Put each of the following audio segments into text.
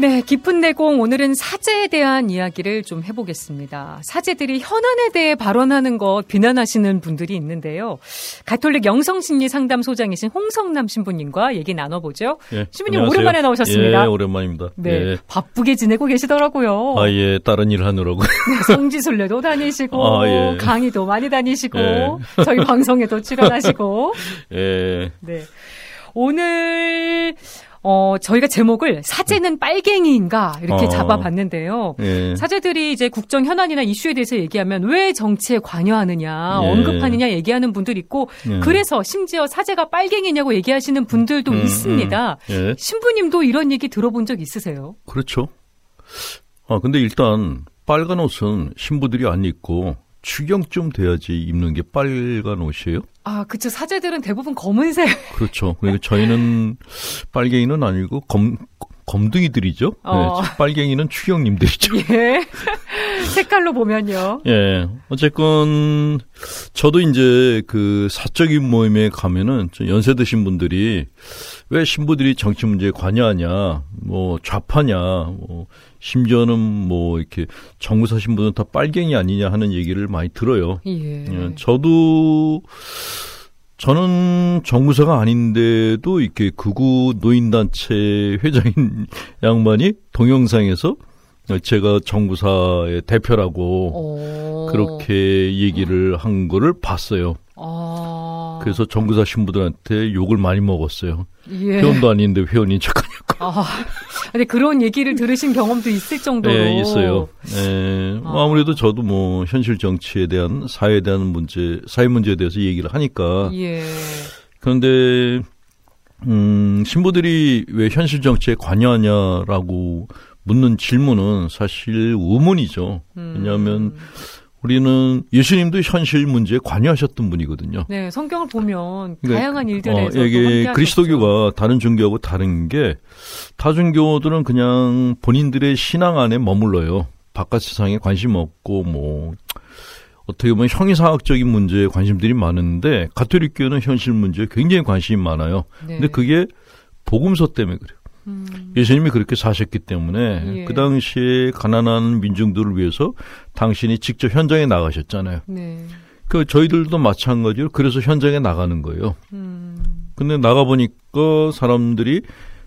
네, 깊은 내공 오늘은 사제에 대한 이야기를 좀 해보겠습니다. 사제들이 현안에 대해 발언하는 것 비난하시는 분들이 있는데요. 가톨릭 영성심리 상담소장이신 홍성남 신부님과 얘기 나눠보죠. 예, 신부님 안녕하세요. 오랜만에 나오셨습니다. 예, 오랜만입니다. 네, 예. 바쁘게 지내고 계시더라고요. 아, 예, 다른 일 하느라고. 네, 성지순례도 다니시고 아, 예. 강의도 많이 다니시고 예. 저희 방송에도 출연하시고. 예. 네. 오늘 어, 저희가 제목을 사제는 빨갱이인가 이렇게 어. 잡아봤는데요. 예. 사제들이 이제 국정 현안이나 이슈에 대해서 얘기하면 왜 정치에 관여하느냐, 예. 언급하느냐 얘기하는 분들 있고, 예. 그래서 심지어 사제가 빨갱이냐고 얘기하시는 분들도 음, 음. 있습니다. 음. 신부님도 이런 얘기 들어본 적 있으세요? 그렇죠. 아, 근데 일단 빨간 옷은 신부들이 안 입고 추경쯤 돼야지 입는 게 빨간 옷이에요? 아, 그쵸. 사제들은 대부분 검은색. 그렇죠. 그리고 저희는 빨갱이는 아니고 검, 검둥이들이죠. 어. 네, 빨갱이는 추경님들이죠. 예. 색깔로 보면요. 예. 어쨌건 저도 이제 그 사적인 모임에 가면은 연세 드신 분들이 왜 신부들이 정치 문제에 관여하냐, 뭐 좌파냐, 뭐 심지어는 뭐 이렇게 정부 사신 분은 다 빨갱이 아니냐 하는 얘기를 많이 들어요. 예. 예. 저도 저는 정부사가 아닌데도 이렇게 극우 노인단체 회장인 양반이 동영상에서 제가 정부사의 대표라고 오. 그렇게 얘기를 한 거를 봤어요. 아. 그래서 정부사 신부들한테 욕을 많이 먹었어요. 예. 회원도 아닌데 회원인 척하냐고. 아, 근데 그런 얘기를 들으신 경험도 있을 정도로. 네, 있어요. 네, 아. 아무래도 저도 뭐 현실 정치에 대한 사회에 대한 문제, 사회 문제에 대해서 얘기를 하니까. 예. 그런데 음, 신부들이 왜 현실 정치에 관여하냐라고 묻는 질문은 사실 의문이죠. 음. 왜냐하면 우리는 예수님도 현실 문제에 관여하셨던 분이거든요. 네, 성경을 보면 그러니까, 다양한 일들에서 어, 이게 그리스도교가 다른 종교하고 다른 게 타종교들은 그냥 본인들의 신앙 안에 머물러요. 바깥 세상에 관심 없고 뭐 어떻게 보면 형이사학적인 문제에 관심들이 많은데 가톨릭교는 현실 문제에 굉장히 관심이 많아요. 네. 근데 그게 복음서 때문에 그래요. 음. 예수님이 그렇게 사셨기 때문에 예. 그 당시에 가난한 민중들을 위해서 당신이 직접 현장에 나가셨잖아요. 네. 그 저희들도 마찬가지로 그래서 현장에 나가는 거예요. 음. 근데 나가 보니까 사람들이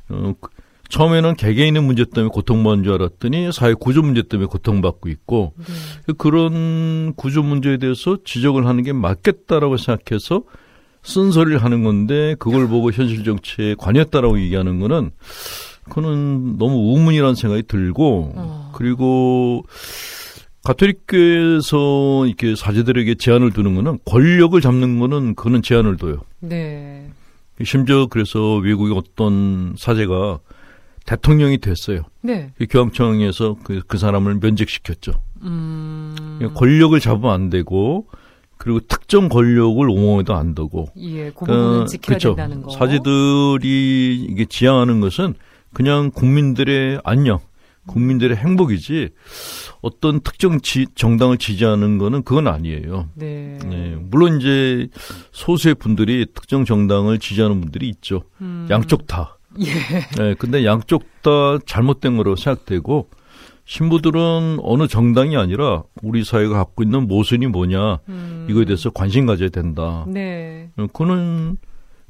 어, 처음에는 개개인의 문제 때문에 고통받는 줄 알았더니 사회 구조 문제 때문에 고통받고 있고 네. 그런 구조 문제에 대해서 지적을 하는 게 맞겠다라고 생각해서 쓴소리를 하는 건데 그걸 보고 현실 정치에 관여했다라고 얘기하는 거는 그거는 너무 우문이라는 생각이 들고 어. 그리고 가톨릭교에서 이렇게 사제들에게 제한을 두는 거는 권력을 잡는 거는 그거는 제한을 둬요. 네. 심지어 그래서 외국의 어떤 사제가 대통령이 됐어요. 네. 교황청에서 그, 그 사람을 면직시켰죠. 음... 권력을 잡으면 안 되고 그리고 특정 권력을 옹호해도 안 되고. 예, 그 부분은 어, 지켜야 그렇죠. 된다는 거. 사제들이 이게 지향하는 것은 그냥 국민들의 안녕, 국민들의 행복이지 어떤 특정 지, 정당을 지지하는 거는 그건 아니에요. 네. 네. 물론 이제 소수의 분들이 특정 정당을 지지하는 분들이 있죠. 음. 양쪽 다. 예. 네. 근데 양쪽 다 잘못된 거로 생각되고 신부들은 어느 정당이 아니라 우리 사회가 갖고 있는 모순이 뭐냐 음. 이거에 대해서 관심 가져야 된다. 네. 그는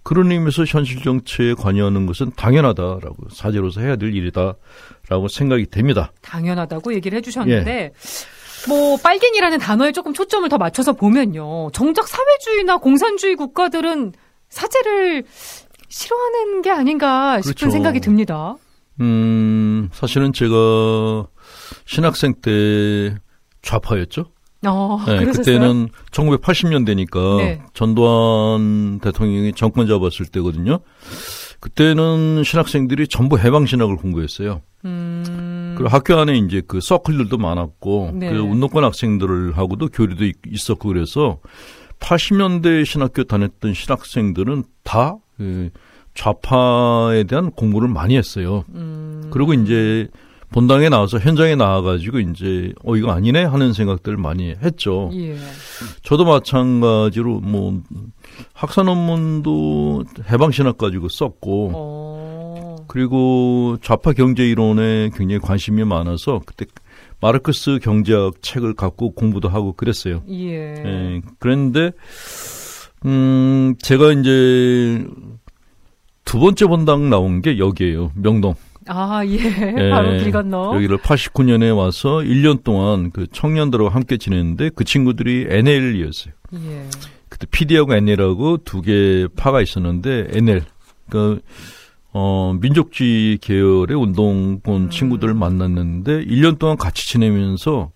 그런 의미에서 현실 정치에 관여하는 것은 당연하다라고 사제로서 해야 될 일이다라고 생각이 됩니다. 당연하다고 얘기를 해주셨는데. 예. 뭐 빨갱이라는 단어에 조금 초점을 더 맞춰서 보면요. 정작 사회주의나 공산주의 국가들은 사제를 싫어하는 게 아닌가 싶은 그렇죠. 생각이 듭니다. 음, 사실은 제가 신학생 때 좌파였죠. 어, 네, 그때는 1980년대니까 네. 전두환 대통령이 정권 잡았을 때거든요. 그때는 신학생들이 전부 해방 신학을 공부했어요. 음... 그리고 학교 안에 이제 그 서클들도 많았고 네. 그 운동권 학생들하고도 교류도 있었고 그래서 80년대 신학교 다녔던 신학생들은 다 그 좌파에 대한 공부를 많이 했어요. 음... 그리고 이제 본당에 나와서 현장에 나와가지고 이제 어 이거 아니네 하는 생각들을 많이 했죠. 예. 저도 마찬가지로 뭐 학사 논문도 해방 신학 가지고 썼고 어... 그리고 좌파 경제 이론에 굉장히 관심이 많아서 그때 마르크스 경제학 책을 갖고 공부도 하고 그랬어요. 예. 예 그랬는데 음 제가 이제 두 번째 본당 나온 게 여기에요. 명동. 아, 예. 예. 바로 길 건너. 여기를 89년에 와서 1년 동안 그 청년들하고 함께 지냈는데 그 친구들이 NL이었어요. 예. 그때 PD하고 NL하고 두 개 파가 있었는데 NL. 그, 어, 민족주의 계열의 운동권 음. 친구들을 만났는데 1년 동안 같이 지내면서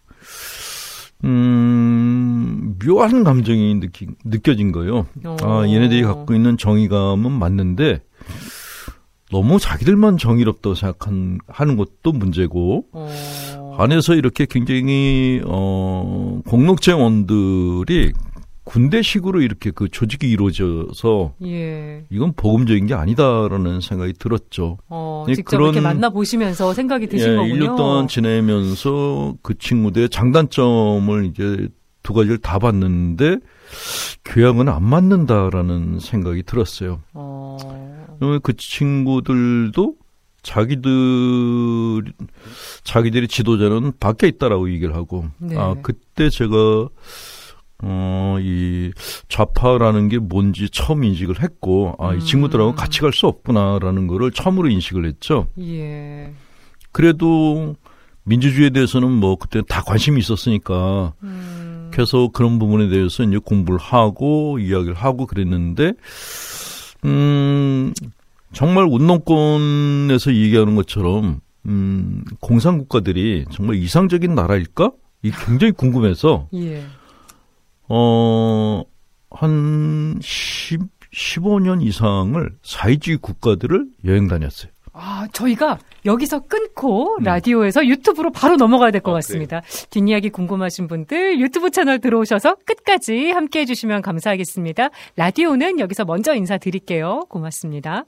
음, 묘한 감정이 느끼, 느껴진 거예요. 오. 아, 얘네들이 갖고 있는 정의감은 맞는데 너무 자기들만 정의롭다고 생각한 하는 것도 문제고 어... 안에서 이렇게 굉장히 어 공동체원들이 군대식으로 이렇게 그 조직이 이루어져서 예. 이건 복음적인 게 아니다라는 생각이 들었죠. 어, 예, 직접 그런, 이렇게 만나 보시면서 생각이 드신 예, 거군요. 1년 동안 지내면서 그 친구들의 장단점을 이제 두 가지를 다 봤는데 교양은 안 맞는다라는 생각이 들었어요. 어... 그 친구들도 자기들 자기들의 지도자는 밖에 있다라고 얘기를 하고 네. 아 그때 제가 어, 이 좌파라는 게 뭔지 처음 인식을 했고, 아, 이 친구들하고 음. 같이 갈 수 없구나라는 거를 처음으로 인식을 했죠. 예. 그래도 민주주의에 대해서는 뭐 그때 다 관심이 있었으니까, 음. 그래서 그런 부분에 대해서 이제 공부를 하고 이야기를 하고 그랬는데, 음, 정말 운동권에서 얘기하는 것처럼, 음, 공산국가들이 정말 이상적인 나라일까? 이 굉장히 궁금해서, 예. 어, 한 10, 15년 이상을 사회주의 국가들을 여행 다녔어요. 아, 저희가 여기서 끊고 음. 라디오에서 유튜브로 바로 넘어가야 될것 아, 같습니다. 그래요? 뒷이야기 궁금하신 분들 유튜브 채널 들어오셔서 끝까지 함께 해주시면 감사하겠습니다. 라디오는 여기서 먼저 인사드릴게요. 고맙습니다.